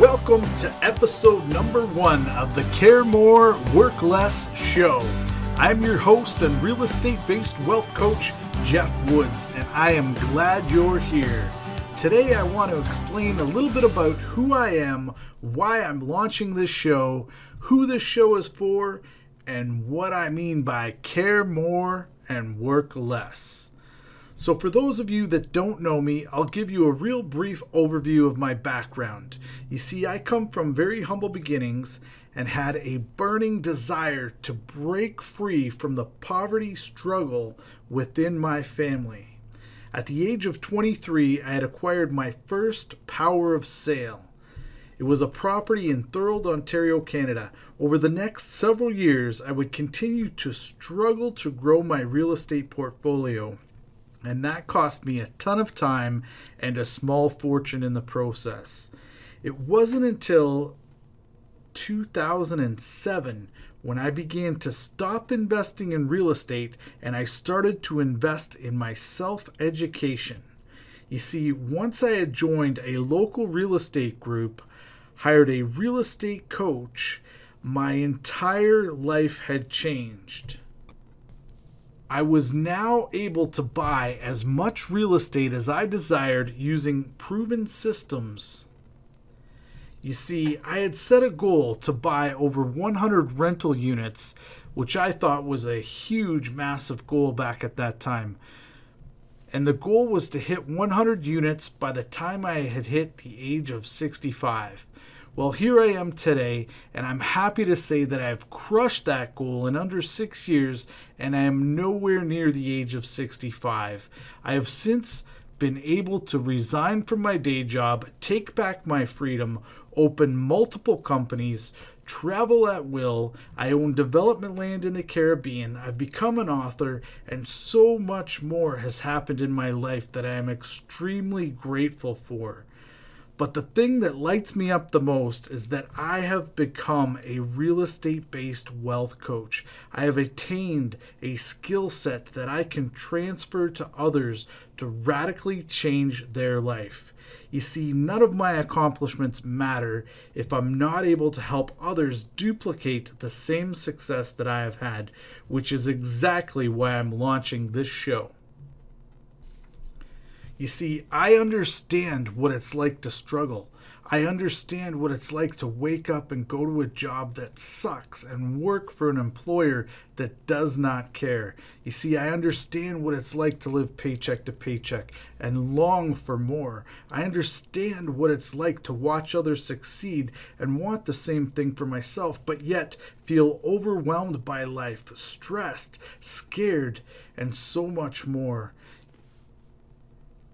Welcome to episode number one of the Care More, Work Less show. I'm your host and real estate based wealth coach, Jeff Woods, and I am glad you're here. Today, I want to explain a little bit about who I am, why I'm launching this show, who this show is for, and what I mean by care more and work less. So, for those of you that don't know me, I'll give you a real brief overview of my background. You see, I come from very humble beginnings and had a burning desire to break free from the poverty struggle within my family. At the age of 23, I had acquired my first power of sale. It was a property in Thorold, Ontario, Canada. Over the next several years, I would continue to struggle to grow my real estate portfolio and that cost me a ton of time and a small fortune in the process. It wasn't until 2007 when I began to stop investing in real estate and I started to invest in my self education. You see, once I had joined a local real estate group, hired a real estate coach, my entire life had changed. I was now able to buy as much real estate as I desired using proven systems. You see, I had set a goal to buy over 100 rental units, which I thought was a huge, massive goal back at that time. And the goal was to hit 100 units by the time I had hit the age of 65. Well, here I am today, and I'm happy to say that I've crushed that goal in under six years, and I am nowhere near the age of 65. I have since been able to resign from my day job, take back my freedom, open multiple companies, travel at will. I own development land in the Caribbean. I've become an author, and so much more has happened in my life that I am extremely grateful for. But the thing that lights me up the most is that I have become a real estate based wealth coach. I have attained a skill set that I can transfer to others to radically change their life. You see, none of my accomplishments matter if I'm not able to help others duplicate the same success that I have had, which is exactly why I'm launching this show. You see, I understand what it's like to struggle. I understand what it's like to wake up and go to a job that sucks and work for an employer that does not care. You see, I understand what it's like to live paycheck to paycheck and long for more. I understand what it's like to watch others succeed and want the same thing for myself, but yet feel overwhelmed by life, stressed, scared, and so much more.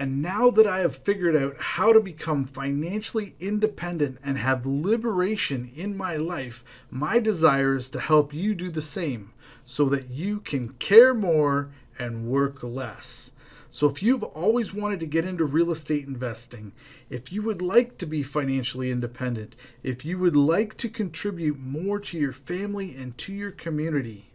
And now that I have figured out how to become financially independent and have liberation in my life, my desire is to help you do the same so that you can care more and work less. So, if you've always wanted to get into real estate investing, if you would like to be financially independent, if you would like to contribute more to your family and to your community,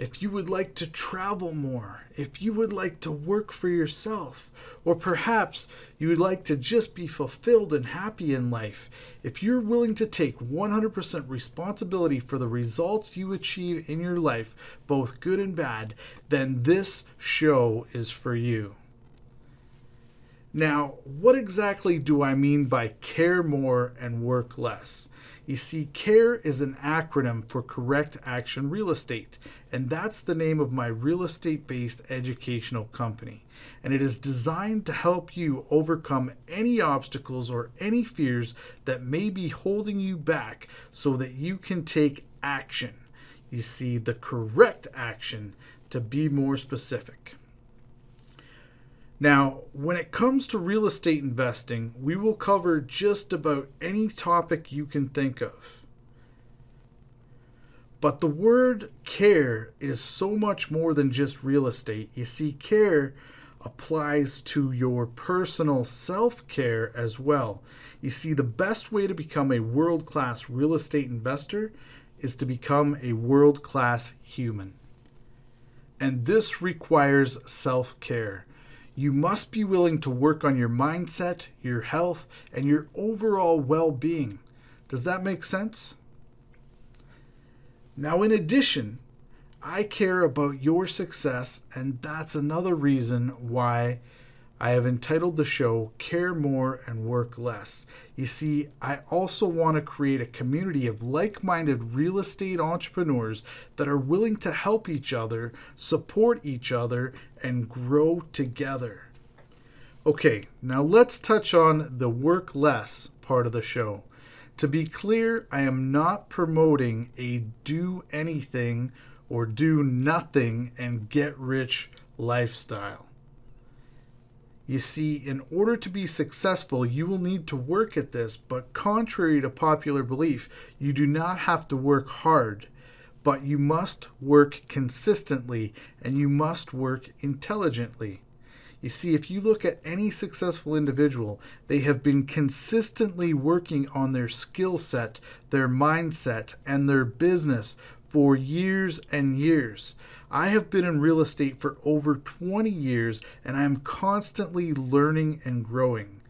if you would like to travel more, if you would like to work for yourself, or perhaps you would like to just be fulfilled and happy in life, if you're willing to take 100% responsibility for the results you achieve in your life, both good and bad, then this show is for you. Now, what exactly do I mean by care more and work less? You see, CARE is an acronym for Correct Action Real Estate, and that's the name of my real estate based educational company. And it is designed to help you overcome any obstacles or any fears that may be holding you back so that you can take action. You see, the correct action to be more specific. Now, when it comes to real estate investing, we will cover just about any topic you can think of. But the word care is so much more than just real estate. You see, care applies to your personal self care as well. You see, the best way to become a world class real estate investor is to become a world class human. And this requires self care. You must be willing to work on your mindset, your health, and your overall well being. Does that make sense? Now, in addition, I care about your success, and that's another reason why I have entitled the show Care More and Work Less. You see, I also want to create a community of like minded real estate entrepreneurs that are willing to help each other, support each other, and grow together. Okay, now let's touch on the work less part of the show. To be clear, I am not promoting a do anything or do nothing and get rich lifestyle. You see, in order to be successful, you will need to work at this, but contrary to popular belief, you do not have to work hard, but you must work consistently and you must work intelligently. You see, if you look at any successful individual, they have been consistently working on their skill set, their mindset, and their business for years and years. I have been in real estate for over 20 years and I am constantly learning and growing.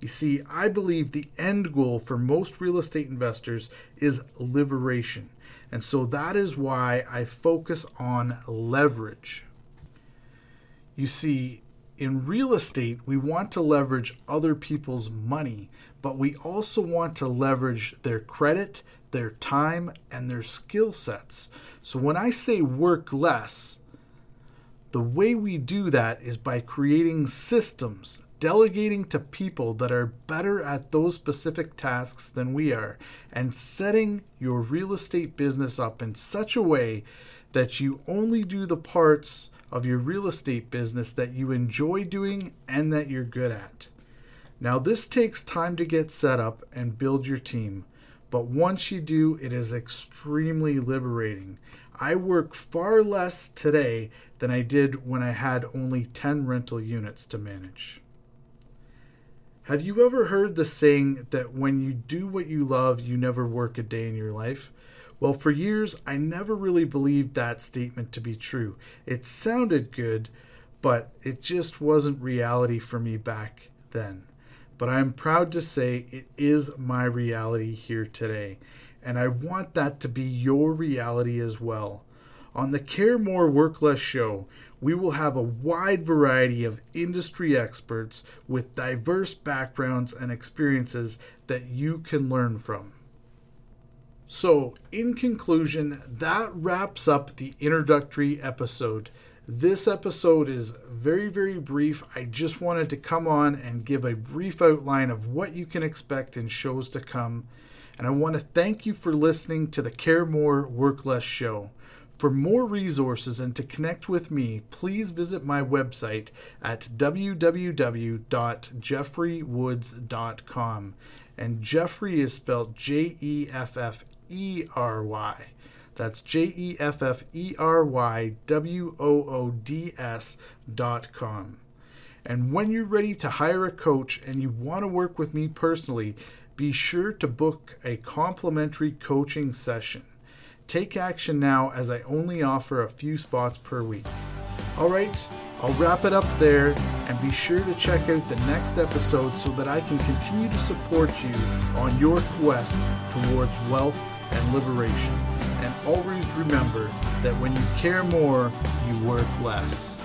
You see, I believe the end goal for most real estate investors is liberation. And so that is why I focus on leverage. You see, in real estate, we want to leverage other people's money, but we also want to leverage their credit, their time, and their skill sets. So when I say work less, the way we do that is by creating systems, delegating to people that are better at those specific tasks than we are, and setting your real estate business up in such a way that you only do the parts of your real estate business that you enjoy doing and that you're good at. Now, this takes time to get set up and build your team, but once you do, it is extremely liberating. I work far less today than I did when I had only 10 rental units to manage. Have you ever heard the saying that when you do what you love, you never work a day in your life? Well, for years, I never really believed that statement to be true. It sounded good, but it just wasn't reality for me back then. But I'm proud to say it is my reality here today, and I want that to be your reality as well. On the Care More Work Less show, we will have a wide variety of industry experts with diverse backgrounds and experiences that you can learn from. So, in conclusion, that wraps up the introductory episode. This episode is very, very brief. I just wanted to come on and give a brief outline of what you can expect in shows to come. And I want to thank you for listening to the Care More, Work Less show. For more resources and to connect with me, please visit my website at www.jefferywoods.com. And Jeffery is spelled J E F F E R Y. That's J E F F E R Y W O O D S dot com. And when you're ready to hire a coach and you want to work with me personally, be sure to book a complimentary coaching session. Take action now as I only offer a few spots per week. All right, I'll wrap it up there and be sure to check out the next episode so that I can continue to support you on your quest towards wealth and liberation. And always remember that when you care more, you work less.